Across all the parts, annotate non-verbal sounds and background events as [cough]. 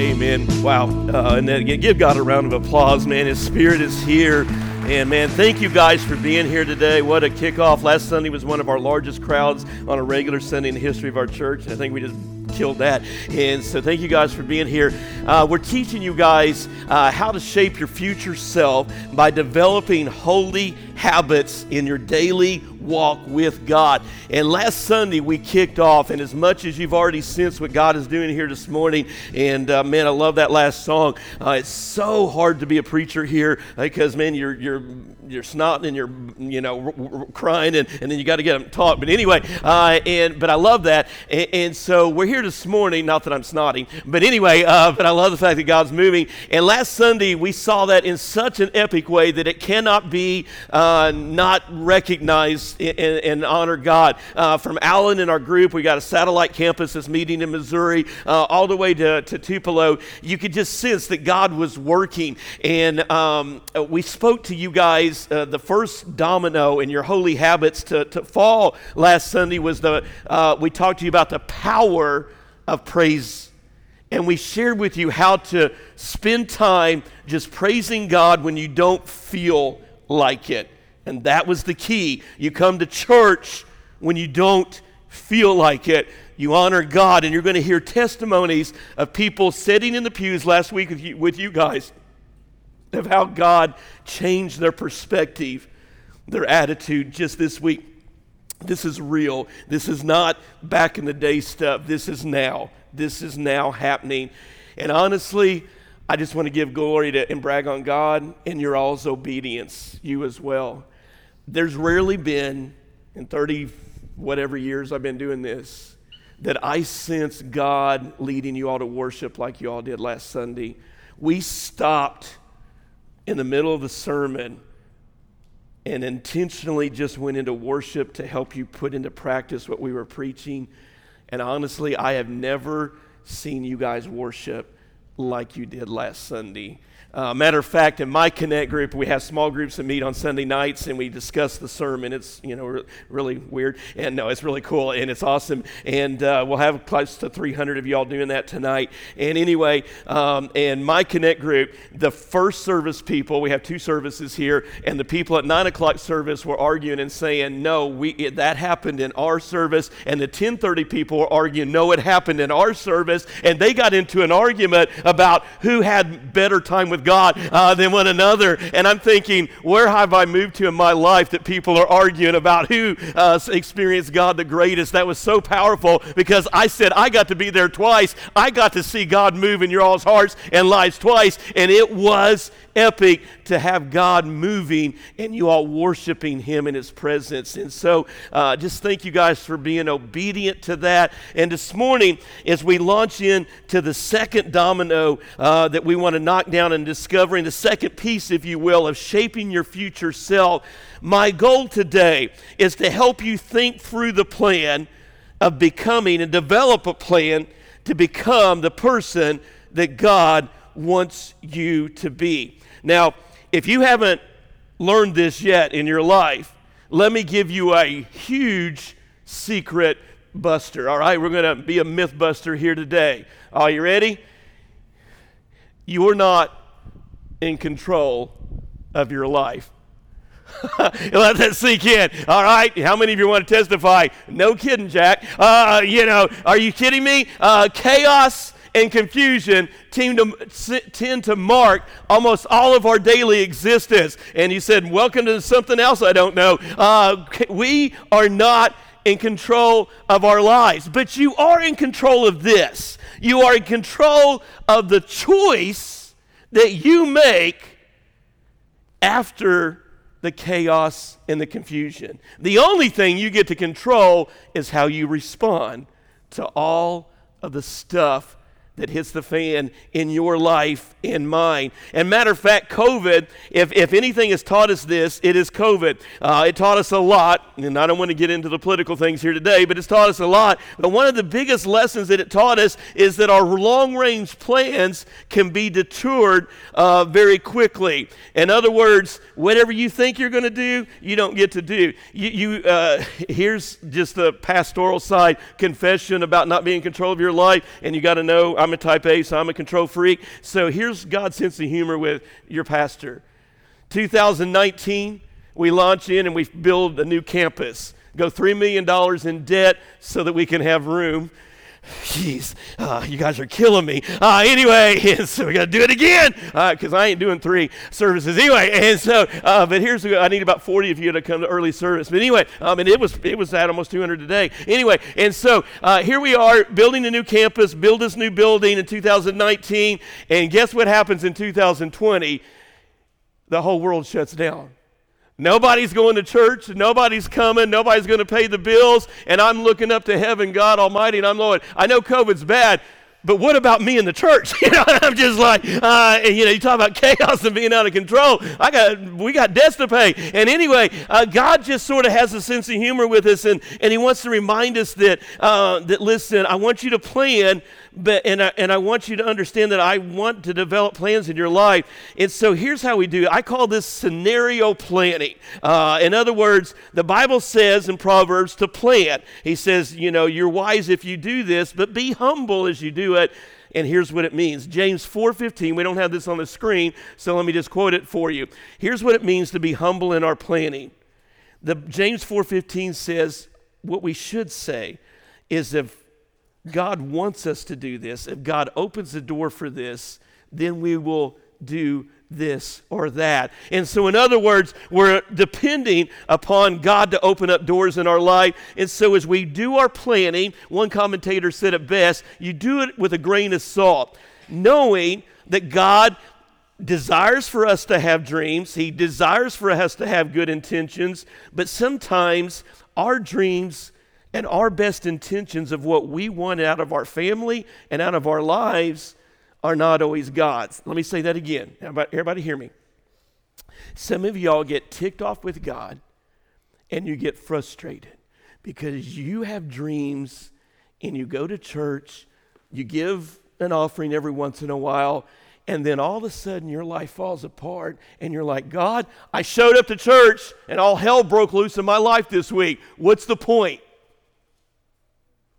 Amen. Wow. Uh, and then give God a round of applause, man. His spirit is here. And man, thank you guys for being here today. What a kickoff. Last Sunday was one of our largest crowds on a regular Sunday in the history of our church. I think we just killed that. And so thank you guys for being here. Uh, we're teaching you guys uh, how to shape your future self by developing holy habits in your daily walk with God. And last Sunday we kicked off, and as much as you've already sensed what God is doing here this morning, and uh, man, I love that last song. Uh, it's so hard to be a preacher here because man, you're you're you're snotting and you're you know r- r- crying, and, and then you got to get them talk. But anyway, uh, and but I love that, and, and, so we're here this morning. Not that I'm snotting, but anyway, uh, but I love the fact that God's moving. And last Sunday we saw that in such an epic way that it cannot be uh, not recognize and, and honor God. Uh, from Allen and our group, we got a satellite campus that's meeting in Missouri, uh, all the way to, to Tupelo. You could just sense that God was working. And um, we spoke to you guys, uh, the first domino in your holy habits to, to fall last Sunday was the, uh, we talked to you about the power of praise. And we shared with you how to spend time just praising God when you don't feel like it. And that was the key. You come to church when you don't feel like it. You honor God, and you're going to hear testimonies of people sitting in the pews last week with you, with you guys of how God changed their perspective, their attitude just this week. This is real. This is not back in the day stuff. This is now. This is now happening. And honestly, I just want to give glory to and brag on God and your all's obedience, you as well. There's rarely been, in 30 whatever years I've been doing this, that I sense God leading you all to worship like you all did last Sunday. We stopped in the middle of the sermon and intentionally just went into worship to help you put into practice what we were preaching. And honestly, I have never seen you guys worship like you did last Sunday. Uh, matter of fact, in my Connect group, we have small groups that meet on Sunday nights and we discuss the sermon. It's you know re- really weird, and no, it's really cool and it's awesome. And uh, we'll have close to 300 of y'all doing that tonight. And anyway, um, and my Connect group, the first service people, we have two services here, and the people at nine o'clock service were arguing and saying, "No, we it, that happened in our service," and the 10:30 people were arguing, "No, it happened in our service," and they got into an argument about who had better time with with God uh, than one another. And I'm thinking, where have I moved to in my life that people are arguing about who uh, experienced God the greatest? That was so powerful because I said I got to be there twice. I got to see God move in your all's hearts and lives twice, and it was epic to have God moving and you all worshiping Him in His presence. And so, uh, just thank you guys for being obedient to that. And this morning, as we launch into the second domino uh, that we want to knock down and discovering the second piece, if you will, of shaping your future self, my goal today is to help you think through the plan of becoming and develop a plan to become the person that God wants you to be. Now, if you haven't learned this yet in your life, let me give you a huge secret buster. All right, we're going to be a myth buster here today. Are you ready? You're not in control of your life. [laughs] Let that sink in. All right. How many of you want to testify? No kidding, Jack. Uh, you know, are you kidding me? Uh, chaos and confusion tend to, tend to mark almost all of our daily existence. And he said, Welcome to something else I don't know. Uh, we are not in control of our lives, but you are in control of this. You are in control of the choice that you make after the chaos and the confusion. The only thing you get to control is how you respond to all of the stuff that hits the fan in your life and mine. And matter of fact, COVID, if, if anything has taught us this, it is COVID. Uh, it taught us a lot, and I don't want to get into the political things here today, but it's taught us a lot. But one of the biggest lessons that it taught us is that our long range plans can be detoured uh, very quickly. In other words, whatever you think you're going to do, you don't get to do. You, you uh, [laughs] here's just the pastoral side confession about not being in control of your life, and you got to know. I'm I'm a type A, so I'm a control freak. So here's God's sense of humor with your pastor. 2019, we launch in and we build a new campus. Go $3 million in debt so that we can have room. [laughs] Jeez, uh, you guys are killing me. Uh, anyway, [laughs] so we got to do it again because uh, I ain't doing three services anyway. [laughs] And so, uh, but here's I need about 40 of you to come to early service. But anyway, um, and it was it was at almost 200 today. Anyway, and so uh, here we are building a new campus, build this new building in 2019, and guess what happens in 2020? The whole world shuts down. Nobody's going to church. Nobody's coming. Nobody's going to pay the bills. And I'm looking up to heaven, God Almighty, and I'm Lord. I know COVID's bad, but what about me in the church? [laughs] You know, I'm just like, uh, you know, you talk about [laughs] chaos and being out of control. I got, we got debts to pay. And anyway, uh, God just sort of has a sense of humor with us, and, and He wants to remind us that, uh, that listen, I want you to plan, but and I, and I want you to understand that I want to develop plans in your life. And so here's how we do it. I call this scenario planning. Uh, in other words, the Bible says in Proverbs to plan. He says, you know, you're wise if you do this, but be humble as you do it. And here's what it means. James 4:15. We don't have this on the screen, so let me just quote it for you. Here's what it means to be humble in our planning. The James 4:15 says what we should say is if God wants us to do this, if God opens the door for this, then we will do this or that. And so, in other words, we're depending upon God to open up doors in our life. And so, as we do our planning, one commentator said it best you do it with a grain of salt, knowing that God desires for us to have dreams, He desires for us to have good intentions, but sometimes our dreams and our best intentions of what we want out of our family and out of our lives are not always God's. Let me say that again. Everybody, hear me. Some of y'all get ticked off with God and you get frustrated because you have dreams and you go to church, you give an offering every once in a while, and then all of a sudden your life falls apart and you're like, God, I showed up to church and all hell broke loose in my life this week. What's the point?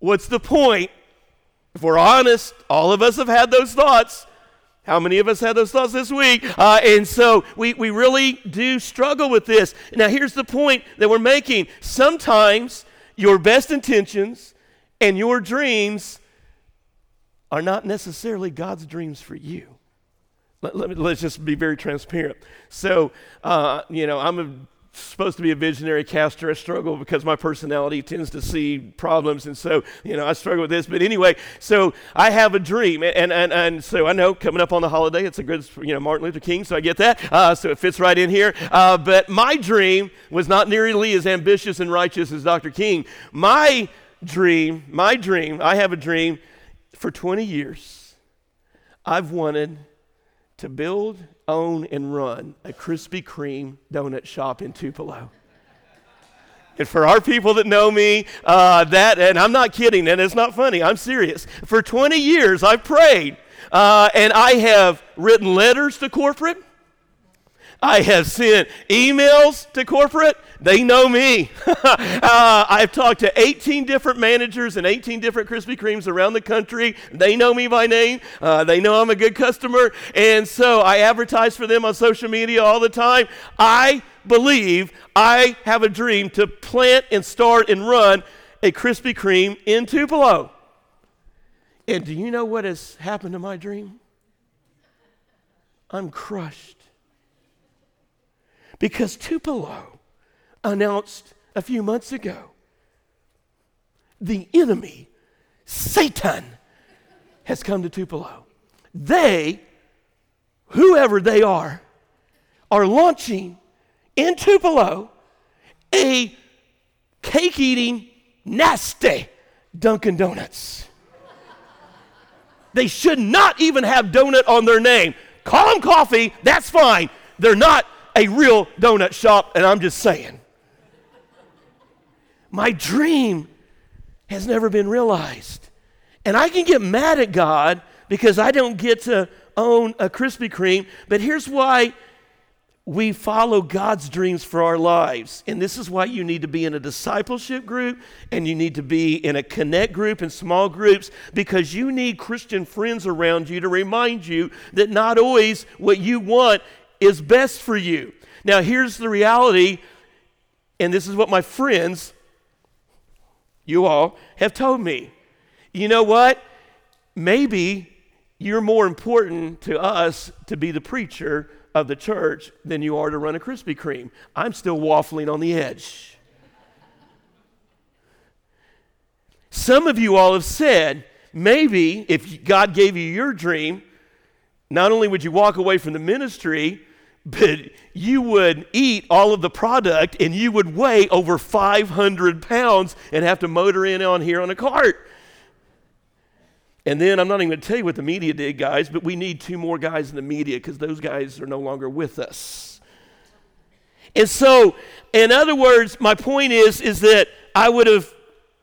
What's the point? If we're honest, all of us have had those thoughts. How many of us had those thoughts this week? Uh, and so we, we really do struggle with this. Now, here's the point that we're making. Sometimes your best intentions and your dreams are not necessarily God's dreams for you. Let, let me, let's just be very transparent. So, uh, you know, I'm a supposed to be a visionary caster. I struggle because my personality tends to see problems. And so, you know, I struggle with this. But anyway, so I have a dream. And, and, and so I know coming up on the holiday, it's a good, you know, Martin Luther King, so I get that. Uh, so it fits right in here. Uh, but my dream was not nearly as ambitious and righteous as Dr. King. My dream, my dream, I have a dream for 20 years. I've wanted to build own and run a Krispy Kreme donut shop in Tupelo. And for our people that know me, uh, that, and I'm not kidding, and it's not funny, I'm serious. For 20 years, I've prayed, uh, and I have written letters to corporate. I have sent emails to corporate. They know me. [laughs] uh, I've talked to 18 different managers and 18 different Krispy Kremes around the country. They know me by name. Uh, they know I'm a good customer. And so I advertise for them on social media all the time. I believe I have a dream to plant and start and run a Krispy Kreme in Tupelo. And do you know what has happened to my dream? I'm crushed. Because Tupelo announced a few months ago the enemy, Satan, has come to Tupelo. They, whoever they are, are launching in Tupelo a cake eating, nasty Dunkin' Donuts. They should not even have donut on their name. Call them coffee, that's fine. They're not a real donut shop, and I'm just saying. My dream has never been realized. And I can get mad at God because I don't get to own a Krispy Kreme, but here's why we follow God's dreams for our lives. And this is why you need to be in a discipleship group and you need to be in a connect group and small groups because you need Christian friends around you to remind you that not always what you want is best for you. Now, here's the reality, and this is what my friends, you all, have told me. You know what? Maybe you're more important to us to be the preacher of the church than you are to run a Krispy Kreme. I'm still waffling on the edge. Some of you all have said, maybe if God gave you your dream, not only would you walk away from the ministry, but you would eat all of the product and you would weigh over 500 pounds and have to motor in on here on a cart. And then I'm not even going to tell you what the media did, guys, but we need two more guys in the media because those guys are no longer with us. And so, in other words, my point is, is that I would have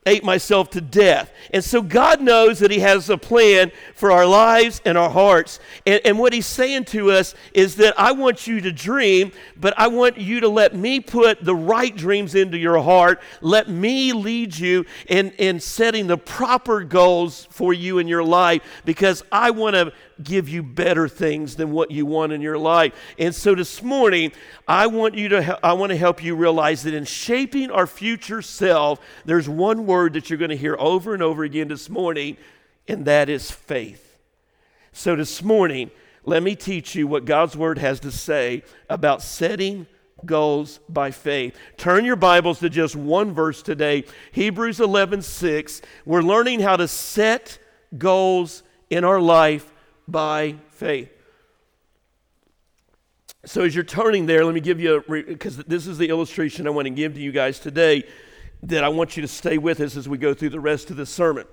ate myself to death. And so God knows that He has a plan for our lives and our hearts. And, and, what He's saying to us is that I want you to dream, but I want you to let me put the right dreams into your heart. Let me lead you in, in setting the proper goals for you in your life because I want to give you better things than what you want in your life. And so this morning, I want you to I want to help you realize that in shaping our future self, there's one word that you're going to hear over and over again this morning, and that is faith. So this morning, let me teach you what God's word has to say about setting goals by faith. Turn your Bibles to just one verse today, Hebrews 11:6. We're learning how to set goals in our life by faith. So, as you're turning there, let me give you because this is the illustration I want to give to you guys today that I want you to stay with us as we go through the rest of the sermon.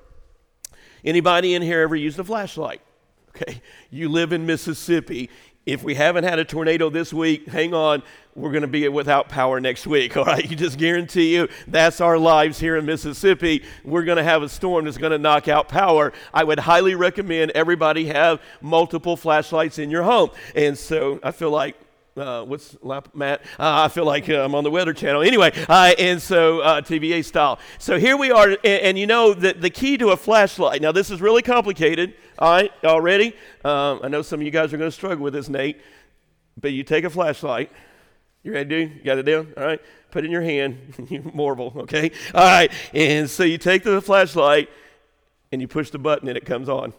Anybody in here ever used a flashlight? Okay, you live in Mississippi. If we haven't had a tornado this week, hang on, we're going to be without power next week. [laughs] All right, you just guarantee you that's our lives here in Mississippi. We're going to have a storm that's going to knock out power. I would highly recommend everybody have multiple flashlights in your home. And so I feel like uh, what's Matt? Uh, I feel like uh, I'm on the Weather Channel. Anyway, uh, and so uh, TVA style. So here we are, and, and, you know that the key to a flashlight. Now this is really complicated. All right, y'all ready? Um, I know some of you guys are going to struggle with this, Nate. But you take a flashlight. You ready, dude? You got it down? All right. Put it in your hand. [laughs] you marvel, okay? All right. And so you take the flashlight and you push the button and it comes on.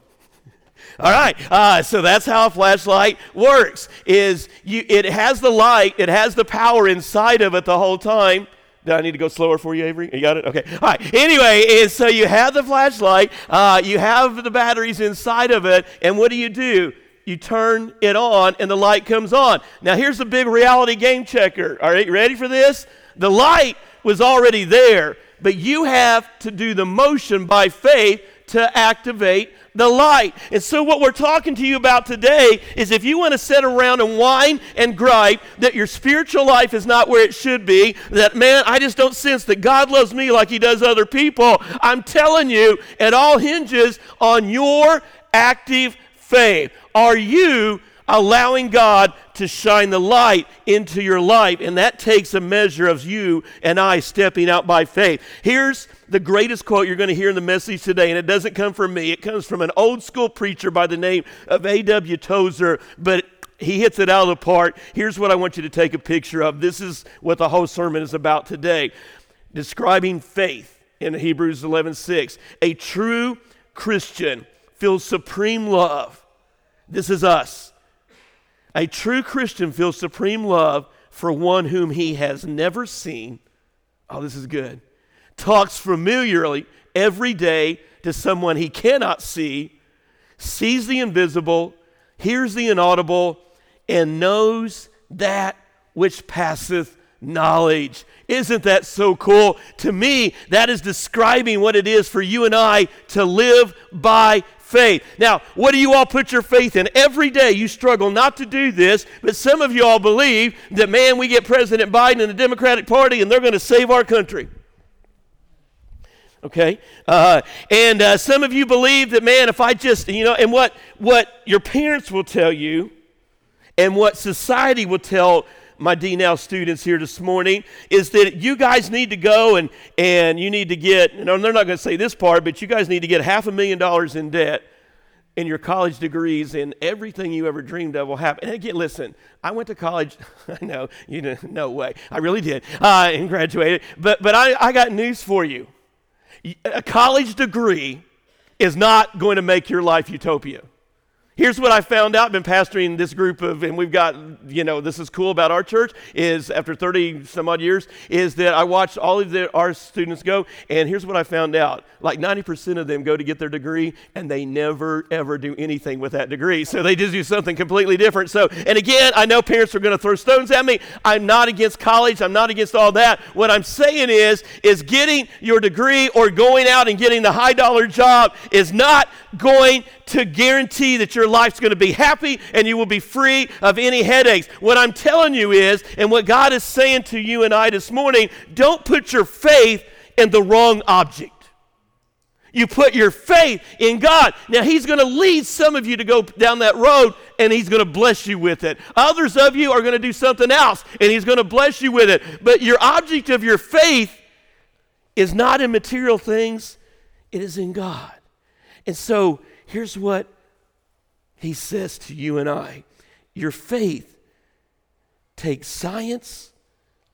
All right, uh, so that's how a flashlight works. Is you? It has the light. It has the power inside of it the whole time. Do I need to go slower for you, Avery? You got it? Okay. All right. Anyway, and so you have the flashlight. Uh, you have the batteries inside of it, and what do you do? You turn it on, and the light comes on. Now, here's the big reality game checker. All right, you ready for this? The light was already there, but you have to do the motion by faith to activate the light. And so, what we're talking to you about today is if you want to sit around and whine and gripe that your spiritual life is not where it should be, that man, I just don't sense that God loves me like He does other people, I'm telling you, it all hinges on your active faith. Are you allowing God to shine the light into your life. And that takes a measure of you and I stepping out by faith. Here's the greatest quote you're going to hear in the message today, and it doesn't come from me. It comes from an old school preacher by the name of A.W. Tozer, but he hits it out of the park. Here's what I want you to take a picture of. This is what the whole sermon is about today. Describing faith in Hebrews 11:6. A true Christian feels supreme love. This is us a true Christian feels supreme love for one whom he has never seen. Oh, this is good. Talks familiarly every day to someone he cannot see, sees the invisible, hears the inaudible, and knows that which passeth knowledge. Isn't that so cool? To me, that is describing what it is for you and I to live by faith. Now, what do you all put your faith in? Every day you struggle not to do this, but some of you all believe that, man, we get President Biden and the Democratic Party and they're going to save our country. Okay? Uh, and uh, some of you believe that, man, if I just, you know, and what, what your parents will tell you And what society will tell my D now students here this morning is that you guys need to go and, and you need to get, know, they're not going to say this part, but you guys need to get half a million dollars in debt in your college degrees and everything you ever dreamed of will happen. And again, listen, I went to college. [laughs] I know, you know, no way. I really did uh, and graduated. But, but I, I got news for you. A college degree is not going to make your life utopia. Here's what I found out, I've been pastoring this group of, and we've got, you know, this is cool about our church, is after 30 some odd years, is that I watched all of the, our students go, and here's what I found out. Like 90% of them go to get their degree, and they never, ever do anything with that degree. So they just do something completely different. So, and again, I know parents are going to throw stones at me. I'm not against college. I'm not against all that. What I'm saying is, is getting your degree or going out and getting the high dollar job is not going to guarantee that your life's going to be happy and you will be free of any headaches. What I'm telling you is, and what God is saying to you and I this morning, don't put your faith in the wrong object. You put your faith in God. Now, He's going to lead some of you to go down that road and He's going to bless you with it. Others of you are going to do something else and He's going to bless you with it. But your object of your faith is not in material things, it is in God. And so, here's what he says to you and I your faith takes science,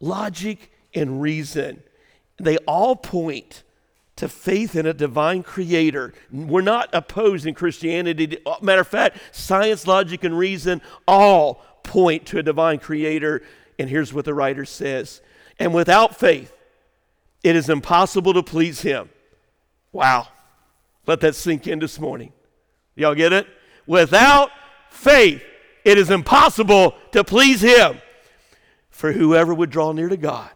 logic, and reason. They all point to faith in a divine creator. We're not opposed in Christianity. Matter of fact, science, logic, and reason all point to a divine creator. And here's what the writer says And without faith, it is impossible to please him. Wow. Let that sink in this morning. Y'all get it? Without faith, it is impossible to please Him. For whoever would draw near to God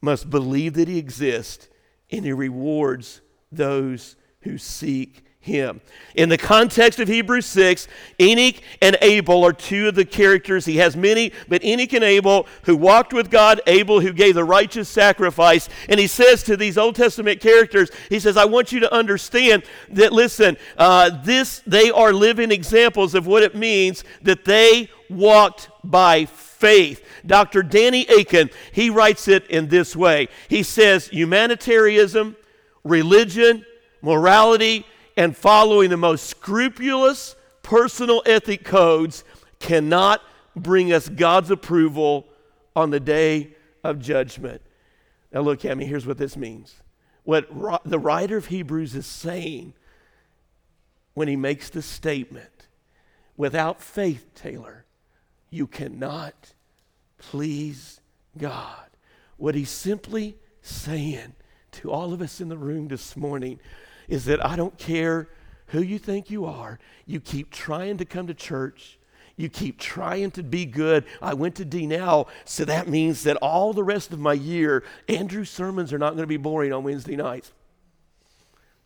must believe that He exists and He rewards those who seek him. In the context of Hebrews 6, Enoch and Abel are two of the characters. He has many, but Enoch and Abel who walked with God, Abel who gave the righteous sacrifice. And he says to these Old Testament characters, he says, I want you to understand that, listen, uh, this, they are living examples of what it means that they walked by faith. Dr. Danny Akin, he writes it in this way. He says, humanitarianism, religion, morality, and following the most scrupulous personal ethic codes cannot bring us God's approval on the day of judgment. Now, look at me. Here's what this means. What the writer of Hebrews is saying when he makes the statement without faith, Taylor, you cannot please God. What he's simply saying to all of us in the room this morning is that I don't care who you think you are, you keep trying to come to church. You keep trying to be good. I went to D now, so that means that all the rest of my year, Andrew's sermons are not going to be boring on Wednesday nights.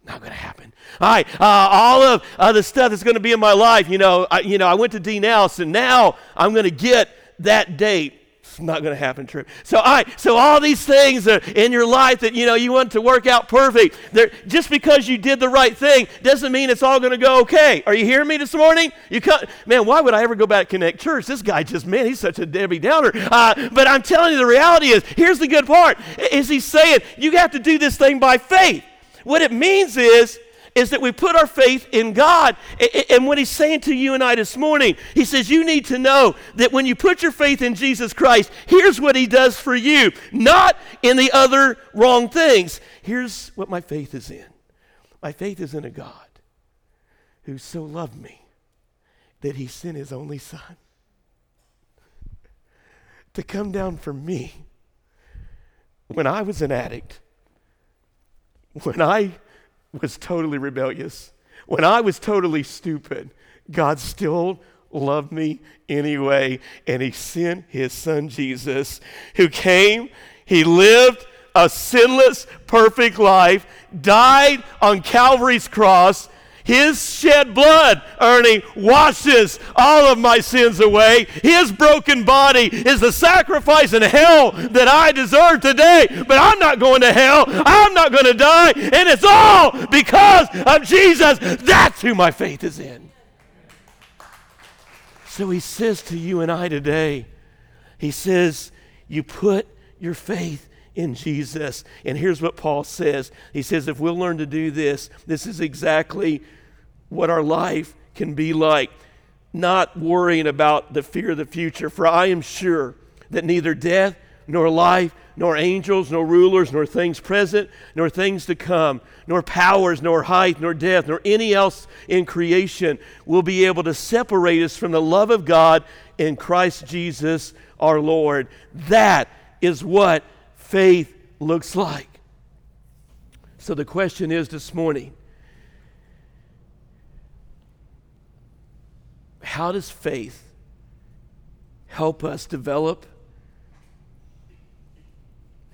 Not going to happen. All right, uh, all of uh, the stuff that's going to be in my life, you know, I, you know, I went to D now, so now I'm going to get that date not going to happen, true. So, I, so all these things in your life that you know you want to work out perfect. Just because you did the right thing doesn't mean it's all going to go okay. Are you hearing me this morning? You come, man. Why would I ever go back to Connect Church? This guy just man, he's such a Debbie Downer. Uh, but I'm telling you, the reality is, here's the good part: is he's saying you have to do this thing by faith. What it means is is that we put our faith in God. And what he's saying to you and I this morning, he says, You need to know that when you put your faith in Jesus Christ, here's what he does for you, not in the other wrong things. Here's what my faith is in my faith is in a God who so loved me that he sent his only son to come down for me when I was an addict, when I was totally rebellious, when I was totally stupid, God still loved me anyway. And He sent His Son Jesus, who came, He lived a sinless, perfect life, died on Calvary's cross, his shed blood, Ernie, washes all of my sins away. His broken body is the sacrifice in hell that I deserve today. But I'm not going to hell. I'm not going to die. And it's all because of Jesus. That's who my faith is in. So he says to you and I today, he says, You put your faith in Jesus. And here's what Paul says He says, If we'll learn to do this, this is exactly what our life can be like. Not worrying about the fear of the future, for I am sure that neither death nor life, nor angels, nor rulers, nor things present, nor things to come, nor powers, nor height, nor depth, nor any else in creation will be able to separate us from the love of God in Christ Jesus our Lord. That is what faith looks like. So the question is this morning how does faith help us develop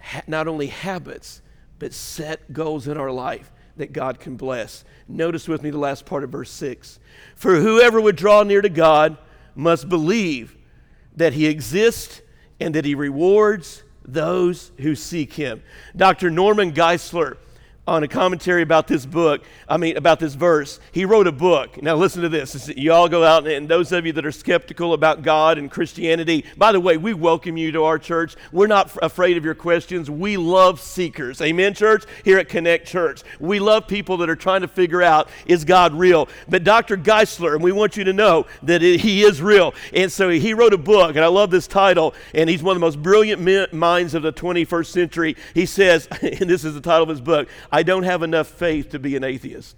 ha- not only habits, but set goals in our life that God can bless. Notice with me the last part of verse 6. For whoever would draw near to God must believe that he exists and that he rewards those who seek him. Dr. Norman Geisler on a commentary about this book, I mean, about this verse. He wrote a book. Now, listen to this. You all go out, and those of you that are skeptical about God and Christianity, by the way, we welcome you to our church. We're not afraid of your questions. We love seekers. Amen, church? Here at Connect Church. We love people that are trying to figure out, is God real? But Dr. Geisler, and we want you to know that it, he is real. And so he wrote a book, and I love this title, and he's one of the most brilliant minds of the 21st century. He says, [laughs] and this is the title of his book, I don't have enough faith to be an atheist.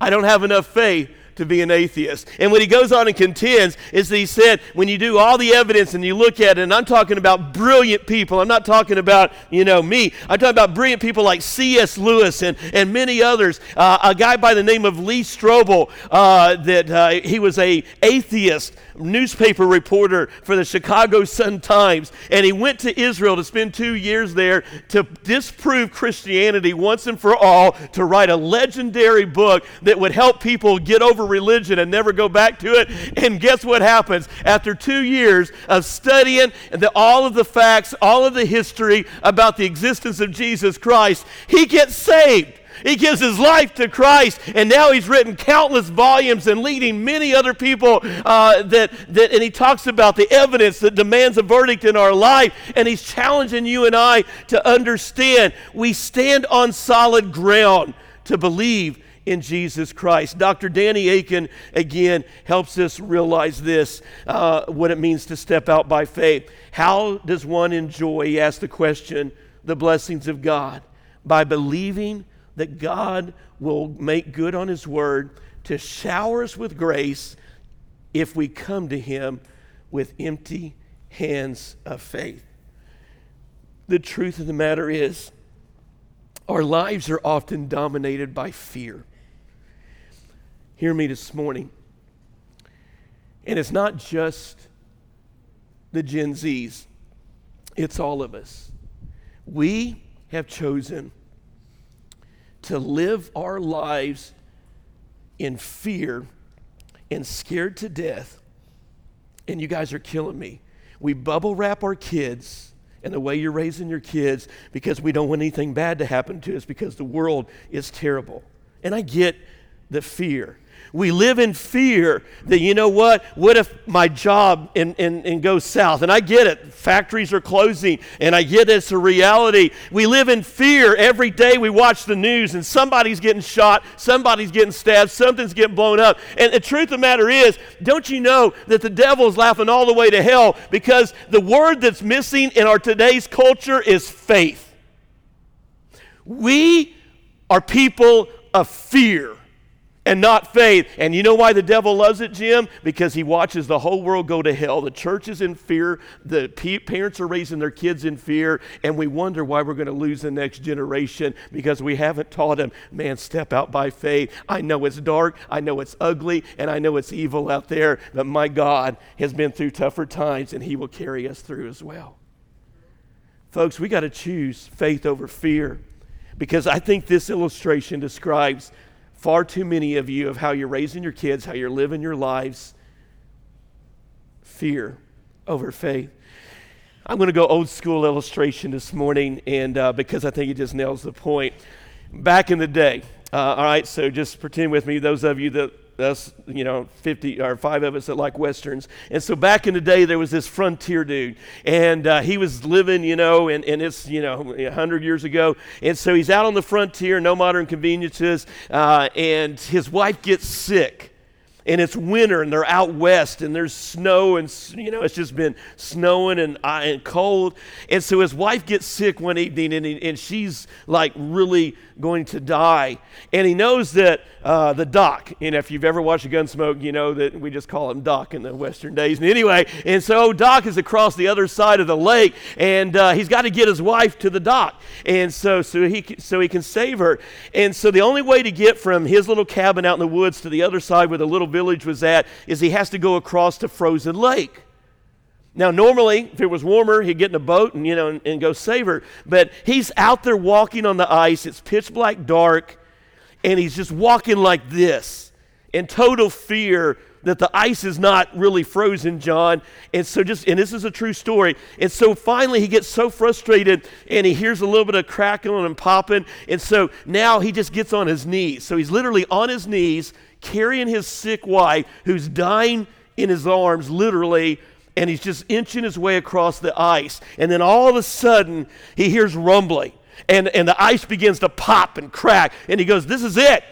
I don't have enough faith to be an atheist. And what he goes on and contends is that he said, when you do all the evidence and you look at it, and I'm talking about brilliant people, I'm not talking about, you know, me, I'm talking about brilliant people like C.S. Lewis and, and many others. Uh, a guy by the name of Lee Strobel, uh, that uh, he was a atheist newspaper reporter for the Chicago Sun-Times, and he went to Israel to spend two years there to disprove Christianity once and for all, to write a legendary book that would help people get over religion and never go back to it. And guess what happens? After two years of studying the, all of the facts, all of the history about the existence of Jesus Christ, he gets saved. He gives his life to Christ, and now he's written countless volumes and leading many other people. Uh, that, that, and he talks about the evidence that demands a verdict in our life, and he's challenging you and I to understand we stand on solid ground to believe in Jesus Christ. Dr. Danny Akin, again, helps us realize this uh, what it means to step out by faith. How does one enjoy, he asked the question, the blessings of God? By believing that God will make good on His word to shower us with grace if we come to Him with empty hands of faith. The truth of the matter is, our lives are often dominated by fear. Hear me this morning. And it's not just the Gen Zs, it's all of us. We have chosen to live our lives in fear and scared to death. And you guys are killing me. We bubble wrap our kids and the way you're raising your kids because we don't want anything bad to happen to us because the world is terrible. And I get the fear. We live in fear that, you know what? What if my job and, and, and goes south? And I get it. Factories are closing, and I get it's a reality. We live in fear every day. We watch the news, and somebody's getting shot, somebody's getting stabbed, something's getting blown up. And the truth of the matter is, don't you know that the devil's laughing all the way to hell because the word that's missing in our today's culture is faith. We are people of fear and not faith. And you know why the devil loves it, Jim? Because he watches the whole world go to hell. The church is in fear, the parents are raising their kids in fear, and we wonder why we're going to lose the next generation because we haven't taught them, man, step out by faith. I know it's dark, I know it's ugly, and I know it's evil out there, but my God has been through tougher times, and he will carry us through as well. Folks, we got to choose faith over fear because I think this illustration describes far too many of you of how you're raising your kids, how you're living your lives. Fear over faith. I'm going to go old school illustration this morning, and uh, because I think it just nails the point. Back in the day, uh, all right, so just pretend with me, those of you that us, you know, 50 or five of us that like westerns. And so back in the day, there was this frontier dude, and uh, he was living, you know, and, and it's, you know, 100 years ago. And so he's out on the frontier, no modern conveniences, uh, and his wife gets sick and it's winter and they're out west and there's snow and you know it's just been snowing and, uh, and cold. And so his wife gets sick one evening and, he, and she's like really going to die. And he knows that uh, the doc and if you've ever watched a gunsmoke you know that we just call him doc in the western days. And anyway and so doc is across the other side of the lake and uh, he's got to get his wife to the doc and so so he so he can save her. And so the only way to get from his little cabin out in the woods to the other side with a little village was at is he has to go across the frozen lake. Now, normally, if it was warmer, he'd get in a boat and, you know, and, and go save her. But he's out there walking on the ice. It's pitch black dark, and he's just walking like this in total fear that the ice is not really frozen, John. And so just and this is a true story. And so finally he gets so frustrated and he hears a little bit of crackling and popping. And so now he just gets on his knees. So he's literally on his knees carrying his sick wife who's dying in his arms, literally, and he's just inching his way across the ice. And then all of a sudden, he hears rumbling, and, and the ice begins to pop and crack, and he goes, This is it.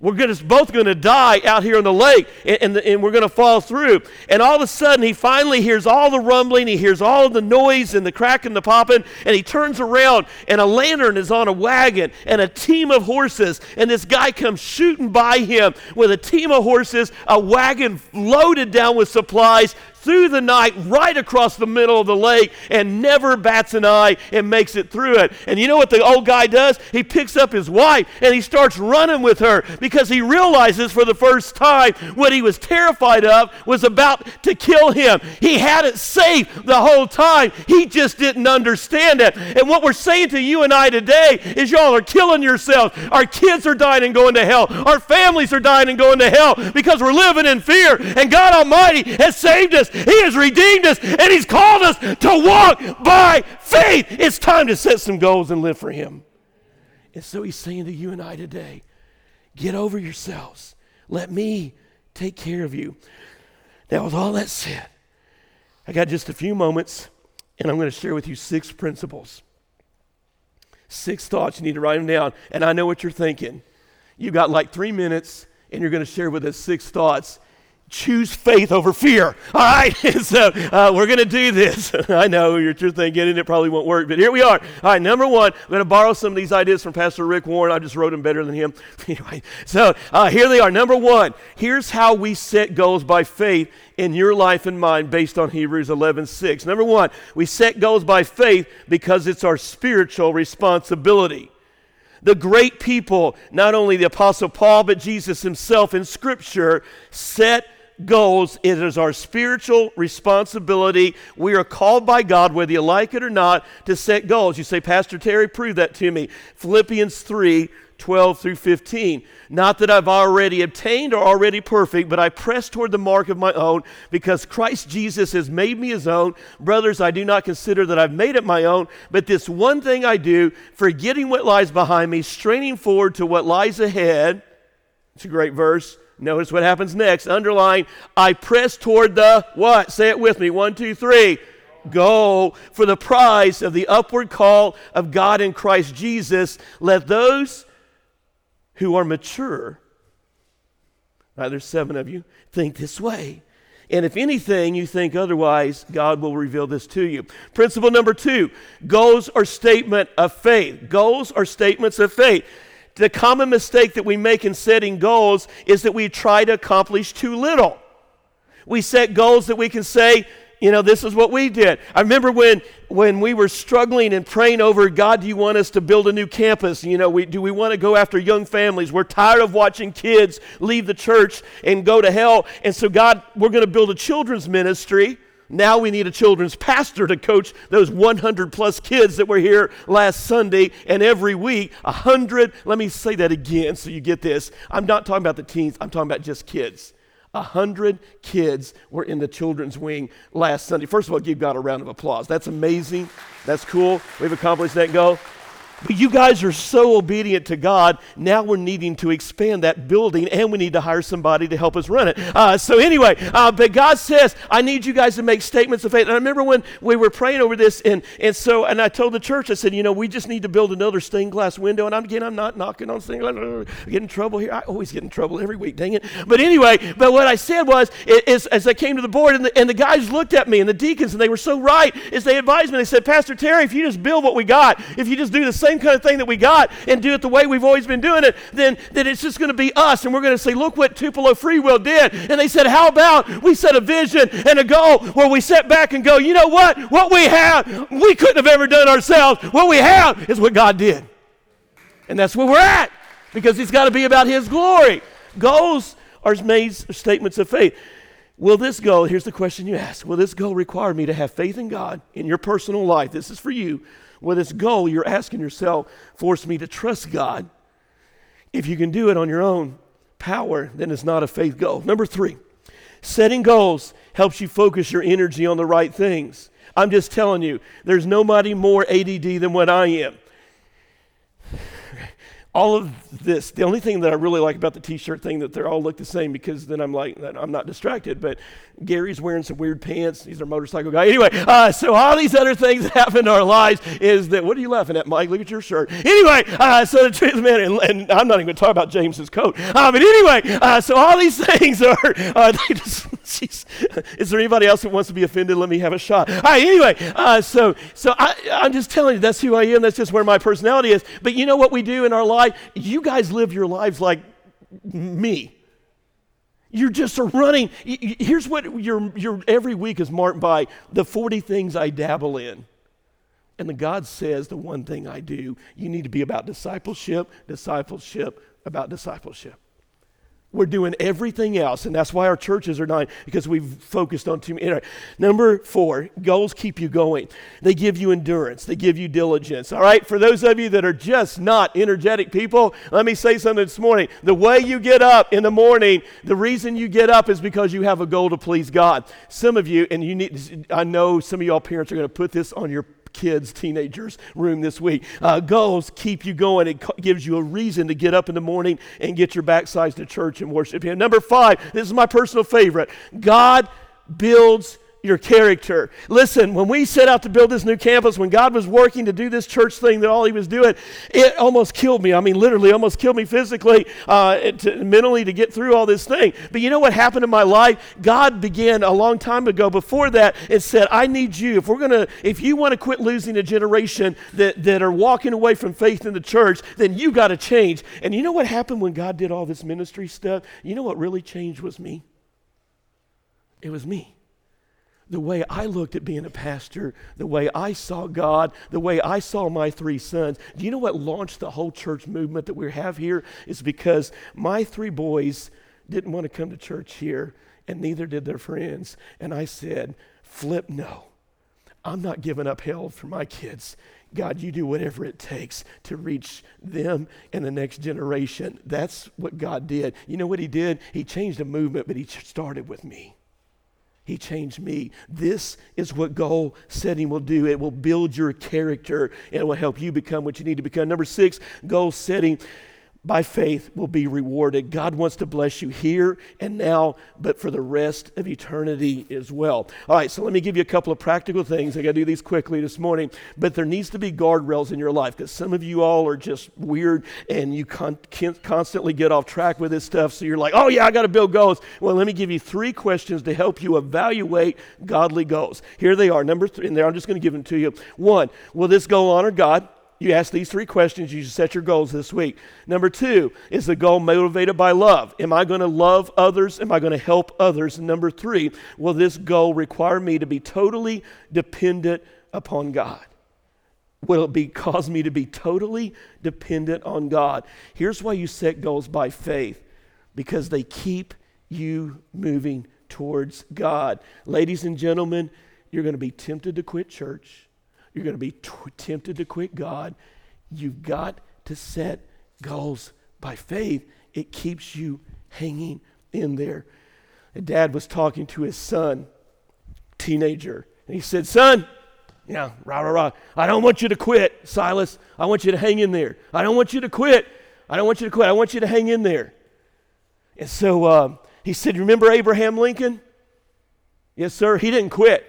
We're gonna, both going to die out here on the lake, and, and, and we're going to fall through. And all of a sudden, he finally hears all the rumbling, he hears all the noise and the cracking, the popping, and he turns around, and a lantern is on a wagon and a team of horses. And this guy comes shooting by him with a team of horses, a wagon loaded down with supplies, through the night right across the middle of the lake and never bats an eye and makes it through it. And you know what the old guy does? He picks up his wife and he starts running with her because he realizes for the first time what he was terrified of was about to kill him. He had it safe the whole time. He just didn't understand it. And what we're saying to you and I today is y'all are killing yourselves. Our kids are dying and going to hell. Our families are dying and going to hell because we're living in fear. And God Almighty has saved us he has redeemed us, and He's called us to walk by faith. It's time to set some goals and live for Him. And so He's saying to you and I today get over yourselves. Let me take care of you. Now, with all that said, I got just a few moments, and I'm going to share with you six principles. Six thoughts. You need to write them down. And I know what you're thinking. You've got like three minutes, and you're going to share with us six thoughts choose faith over fear. All right, [laughs] so uh, we're going to do this. [laughs] I know you're, thinking and it probably won't work, but here we are. All right, number one, I'm going to borrow some of these ideas from Pastor Rick Warren. I just wrote them better than him. [laughs] anyway, so uh, here they are. Number one, here's how we set goals by faith in your life and mine based on Hebrews 11 6. Number one, we set goals by faith because it's our spiritual responsibility. The great people, not only the Apostle Paul, but Jesus himself in Scripture, set goals. It is our spiritual responsibility. We are called by God, whether you like it or not, to set goals. You say, Pastor Terry, prove that to me. Philippians 3 12 through 15. Not that I've already obtained or already perfect, but I press toward the mark of my own because Christ Jesus has made me his own. Brothers, I do not consider that I've made it my own, but this one thing I do, forgetting what lies behind me, straining forward to what lies ahead. It's a great verse. Notice what happens next. Underline, I press toward the what? Say it with me. One, two, three. Go for the prize of the upward call of God in Christ Jesus. Let those who are mature, right, there's seven of you, think this way. And if anything you think otherwise, God will reveal this to you. Principle number two goals are statement of faith. Goals are statements of faith. The common mistake that we make in setting goals is that we try to accomplish too little. We set goals that we can say, you know, this is what we did. I remember when, when we were struggling and praying over, God, do you want us to build a new campus? You know, we, do we want to go after young families? We're tired of watching kids leave the church and go to hell. And so, God, we're going to build a children's ministry. Now we need a children's pastor to coach those 100 plus kids that were here last Sunday and every week. 100, let me say that again so you get this. I'm not talking about the teens, I'm talking about just kids. 100 kids were in the children's wing last Sunday. First of all, give God a round of applause. That's amazing. That's cool. We've accomplished that goal. But you guys are so obedient to God. Now we're needing to expand that building, and we need to hire somebody to help us run it. Uh, so anyway, uh, but God says, I need you guys to make statements of faith. And I remember when we were praying over this, and and so and I told the church, I said, you know, we just need to build another stained glass window. And I'm, again, I'm not knocking on stained glass. I get in trouble here. I always get in trouble every week. Dang it. But anyway, but what I said was, is, as I came to the board, and the, and the guys looked at me, and the deacons, and they were so right, as they advised me. They said, Pastor Terry, if you just build what we got, if you just do the same same kind of thing that we got and do it the way we've always been doing it, then, then it's just going to be us. And we're going to say, look what Tupelo Free Will did. And they said, how about we set a vision and a goal where we set back and go, you know what? What we have, we couldn't have ever done ourselves. What we have is what God did. And that's where we're at because it's got to be about His glory. Goals are made statements of faith. Will this goal, here's the question you ask, will this goal require me to have faith in God in your personal life? This is for you well, this goal you're asking yourself force me to trust God. If you can do it on your own power, then it's not a faith goal. Number three, setting goals helps you focus your energy on the right things. I'm just telling you, there's nobody more ADD than what I am all of this, the only thing that I really like about the t-shirt thing that they all look the same because then I'm like, I'm not distracted. But Gary's wearing some weird pants. He's a motorcycle guy. Anyway, uh, so all these other things [laughs] that happen in our lives is that, what are you laughing at, Mike? Look at your shirt. Anyway, uh, so the truth, man, and, and, I'm not even going to talk about James's coat. Uh, but anyway, uh, so all these [laughs] things are, uh, just, is there anybody else that wants to be offended? Let me have a shot. All right, anyway, uh, so, so I, I'm just telling you, that's who I am. That's just where my personality is. But you know what we do in our life? You guys live your lives like me. You're just running. Here's what your, your every week is marked by the 40 things I dabble in. And the God says the one thing I do, you need to be about discipleship, discipleship, about discipleship. We're doing everything else, and that's why our churches are dying because we've focused on too many. Number four, goals keep you going. They give you endurance, they give you diligence. All right, for those of you that are just not energetic people, let me say something this morning. The way you get up in the morning, the reason you get up is because you have a goal to please God. Some of you, and you need, I know some of y'all parents are going to put this on your kids, teenagers room this week. Uh, goals keep you going. It gives you a reason to get up in the morning and get your backsides to church and worship Him. Number five, this is my personal favorite God builds your character. Listen, when we set out to build this new campus, when God was working to do this church thing that all He was doing, it almost killed me. I mean, literally, almost killed me physically, uh, to, mentally to get through all this thing. But you know what happened in my life? God began a long time ago before that and said, I need you. If we're going to, if you want to quit losing a generation that, that are walking away from faith in the church, then you got to change. And you know what happened when God did all this ministry stuff? You know what really changed was me? It was me the way I looked at being a pastor, the way I saw God, the way I saw my three sons. Do you know what launched the whole church movement that we have here? Is because my three boys didn't want to come to church here, and neither did their friends. And I said, Flip, no. I'm not giving up hell for my kids. God, you do whatever it takes to reach them and the next generation. That's what God did. You know what He did? He changed a movement, but He started with me. He changed me. This is what goal setting will do. It will build your character and it will help you become what you need to become. Number six, goal setting by faith will be rewarded. God wants to bless you here and now, but for the rest of eternity as well. All right, so let me give you a couple of practical things. I got to do these quickly this morning, but there needs to be guardrails in your life because some of you all are just weird and you con- constantly get off track with this stuff. So you're like, oh, yeah, I got to build goals. Well, let me give you three questions to help you evaluate godly goals. Here they are. Number three, and there, I'm just going to give them to you. One, will this goal honor God? You ask these three questions, you set your goals this week. Number two, is the goal motivated by love? Am I going to love others? Am I going to help others? And number three, will this goal require me to be totally dependent upon God? Will it be cause me to be totally dependent on God? Here's why you set goals by faith because they keep you moving towards God. Ladies and gentlemen, you're going to be tempted to quit church you're going to be t- tempted to quit God. You've got to set goals by faith. It keeps you hanging in there. A dad was talking to his son, teenager, and he said, Son, Yeah, rah, rah, rah. I don't want you to quit, Silas. I want you to hang in there. I don't want you to quit. I don't want you to quit. I want you to hang in there. And so uh, he said, Remember Abraham Lincoln? Yes, sir. He didn't quit.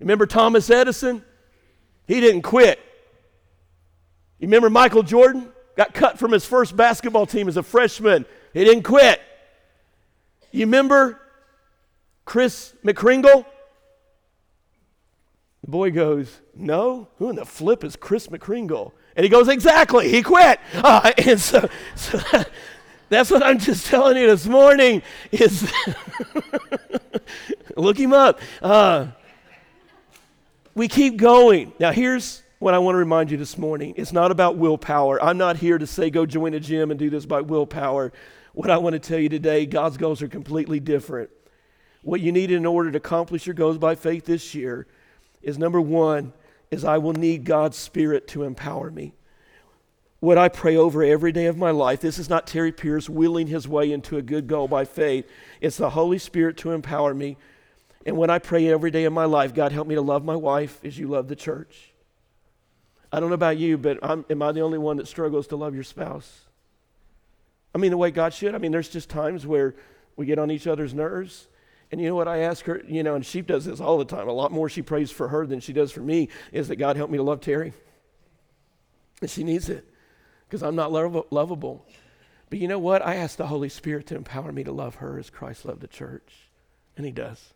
Remember Thomas Edison? He didn't quit. You remember Michael Jordan? Got cut from his first basketball team as a freshman. He didn't quit. You remember Chris McCringle? The boy goes, No, who in the flip is Chris McCringle? And he goes, Exactly, he quit. [laughs] Uh, and so, so [laughs] that's what I'm just telling you this morning is [laughs] look him up. Uh, we keep going. Now, here's what I want to remind you this morning it's not about willpower. I'm not here to say go join a gym and do this by willpower. What I want to tell you today, God's goals are completely different. What you need in order to accomplish your goals by faith this year is number one, is I will need God's Spirit to empower me. What I pray over every day of my life, this is not Terry Pierce willing his way into a good goal by faith. It's the Holy Spirit to empower me. And when I pray every day of my life, God help me to love my wife as you love the church. I don't know about you, but I'm, am I the only one that struggles to love your spouse? I mean, the way God should. I mean, there's just times where we get on each other's nerves. And you know what I ask her, you know, and she does this all the time. A lot more she prays for her than she does for me is that God help me to love Terry. And she needs it because I'm not lo- lovable. But you know what? I ask the Holy Spirit to empower me to love her as Christ loved the church. And He does.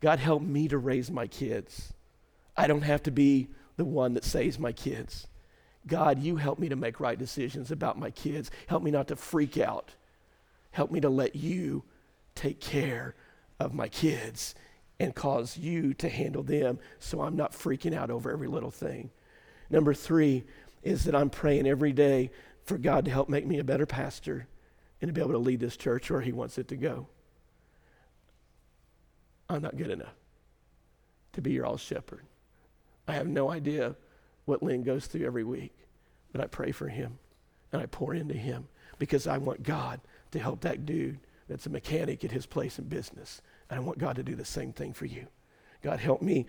God help me to raise my kids. I don't have to be the one that saves my kids. God, you help me to make right decisions about my kids. Help me not to freak out. Help me to let you take care of my kids and cause you to handle them so I'm not freaking out over every little thing. Number three is that I'm praying every day for God to help make me a better pastor and to be able to lead this church where He wants it to go. I'm not good enough to be your all shepherd. I have no idea what Lynn goes through every week, but I pray for him and I pour into him because I want God to help that dude that's a mechanic at his place in business. And I want God to do the same thing for you. God, help me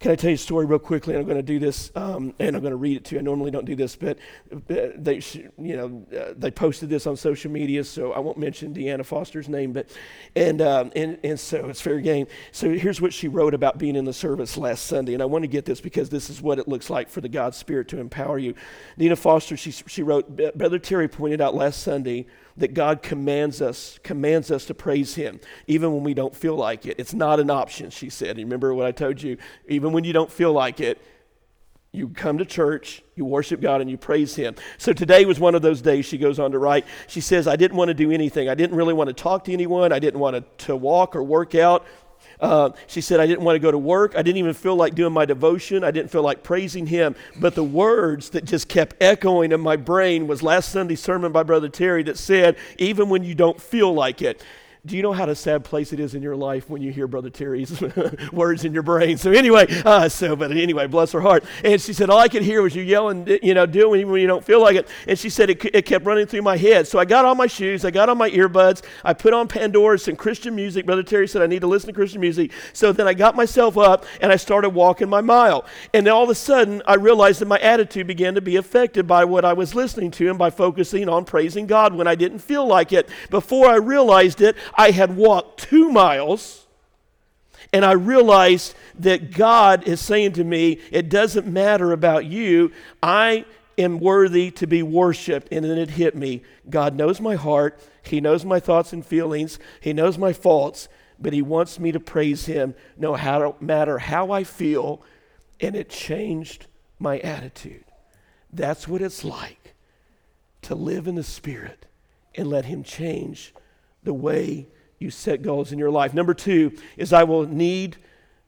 can I tell you a story real quickly? And I'm going to do this, um, and I'm going to read it to you. I normally don't do this, but they, you know, uh, they posted this on social media, so I won't mention Deanna Foster's name, but and um, and and so it's fair game. So here's what she wrote about being in the service last Sunday, and I want to get this because this is what it looks like for the God Spirit to empower you. Nina Foster, she she wrote, Brother Terry pointed out last Sunday that God commands us, commands us to praise Him, even when we don't feel like it. It's not an option, she said. Remember what I told you? Even when you don't feel like it, you come to church, you worship God, and you praise Him. So today was one of those days, she goes on to write. She says, I didn't want to do anything. I didn't really want to talk to anyone. I didn't want to, to walk or work out. Uh, she said, I didn't want to go to work. I didn't even feel like doing my devotion. I didn't feel like praising him. But the words that just kept echoing in my brain was last Sunday's sermon by Brother Terry that said, even when you don't feel like it. Do you know how a sad place it is in your life when you hear Brother Terry's [laughs] words in your brain? So anyway, uh, so but anyway, bless her heart. And she said, all I could hear was you yelling, you know, doing when you don't feel like it. And she said it, it kept running through my head. So I got on my shoes, I got on my earbuds, I put on Pandora some Christian music. Brother Terry said I need to listen to Christian music. So then I got myself up and I started walking my mile. And then all of a sudden I realized that my attitude began to be affected by what I was listening to and by focusing on praising God when I didn't feel like it. Before I realized it, I had walked two miles and I realized that God is saying to me, it doesn't matter about you. I am worthy to be worshiped. And then it hit me. God knows my heart. He knows my thoughts and feelings. He knows my faults, but He wants me to praise Him no matter how I feel. And it changed my attitude. That's what it's like to live in the Spirit and let Him change the way you set goals in your life. Number two is I will need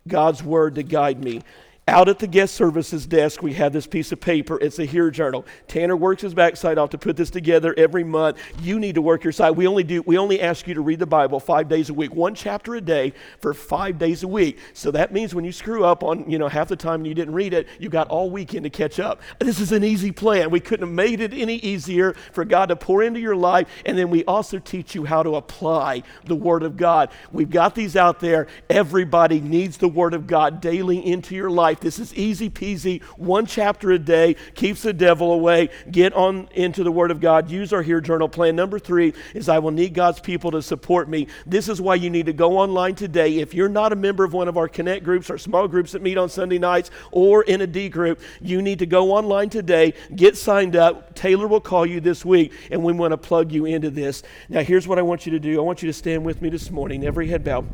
God's word to guide me. Out at the guest services desk, we have this piece of paper. It's a Hear Journal. Tanner works his backside off to put this together every month. You need to work your side. We only do. We only ask you to read the Bible five days a week, one chapter a day for five days a week. So that means when you screw up on you know half the time and you didn't read it, you got all weekend to catch up. This is an easy plan. We couldn't have made it any easier for God to pour into your life, and then we also teach you how to apply the Word of God. We've got these out there. Everybody needs the Word of God daily into your life life. This is easy peasy, one chapter a day, keeps the devil away. Get on into the Word of God. Use our Hear Journal plan. Number three is I will need God's people to support me. This is why you need to go online today. If you're not a member of one of our Connect groups or small groups that meet on Sunday nights or in a D group, you need to go online today, get signed up. Taylor will call you this week, and we want to plug you into this. Now, here's what I want you to do I want you to stand with me this morning, every head bowed.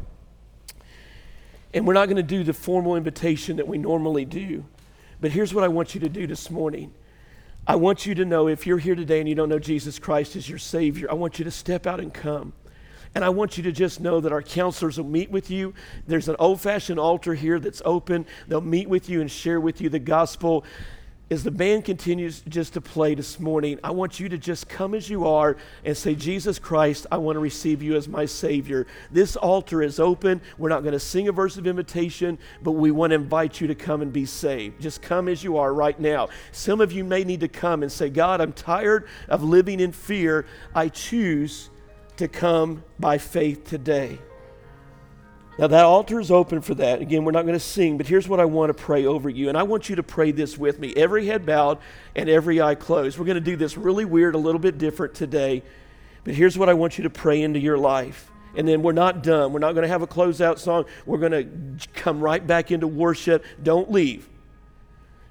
And we're not going to do the formal invitation that we normally do. But here's what I want you to do this morning. I want you to know if you're here today and you don't know Jesus Christ as your Savior, I want you to step out and come. And I want you to just know that our counselors will meet with you. There's an old fashioned altar here that's open. They'll meet with you and share with you the gospel as the band continues just to play this morning, I want you to just come as you are and say, Jesus Christ, I want to receive you as my Savior. This altar is open. We're not going to sing a verse of invitation, but we want to invite you to come and be saved. Just come as you are right now. Some of you may need to come and say, God, I'm tired of living in fear. I choose to come by faith today. Now, that altar is open for that. Again, we're not going to sing, but here's what I want to pray over you. And I want you to pray this with me every head bowed and every eye closed. We're going to do this really weird, a little bit different today. But here's what I want you to pray into your life. And then we're not done. We're not going to have a closeout song. We're going to come right back into worship. Don't leave.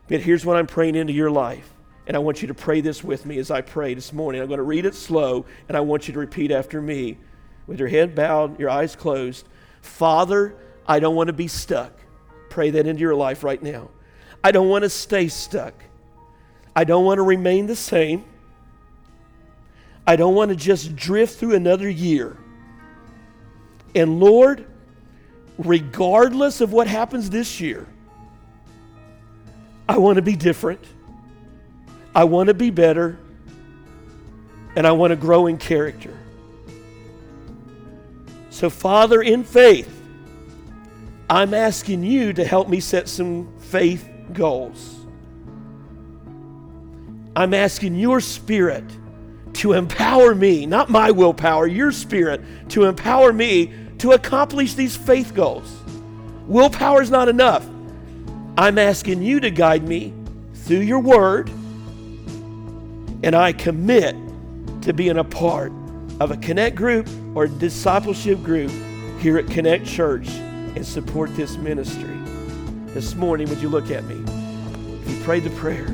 But here's what I'm praying into your life. And I want you to pray this with me as I pray this morning. I'm going to read it slow, and I want you to repeat after me with your head bowed, your eyes closed. Father, I don't want to be stuck. Pray that into your life right now. I don't want to stay stuck. I don't want to remain the same. I don't want to just drift through another year. And Lord, regardless of what happens this year, I want to be different. I want to be better. And I want to grow in character. So, Father, in faith, I'm asking you to help me set some faith goals. I'm asking your spirit to empower me, not my willpower, your spirit to empower me to accomplish these faith goals. Willpower is not enough. I'm asking you to guide me through your word, and I commit to being a part of a Connect group or discipleship group here at Connect Church and support this ministry. This morning, would you look at me? If you prayed the prayer,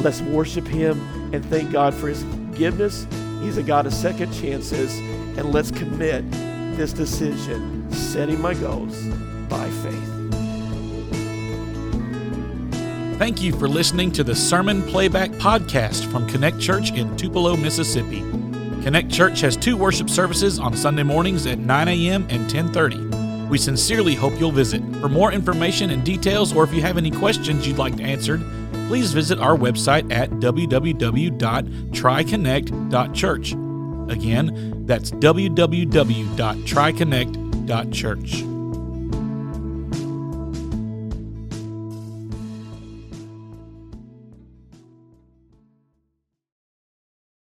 let's worship Him and thank God for His forgiveness. He's a God of second chances, and let's commit this decision, setting my goals by faith. Thank you for listening to the Sermon Playback Podcast from Connect Church in Tupelo, Mississippi. Connect Church has two worship services on Sunday mornings at 9 a.m. and 10:30. We sincerely hope you'll visit. For more information and details, or if you have any questions you'd like answered, please visit our website at www.triconnect.church. Again, that's www.triconnect.church.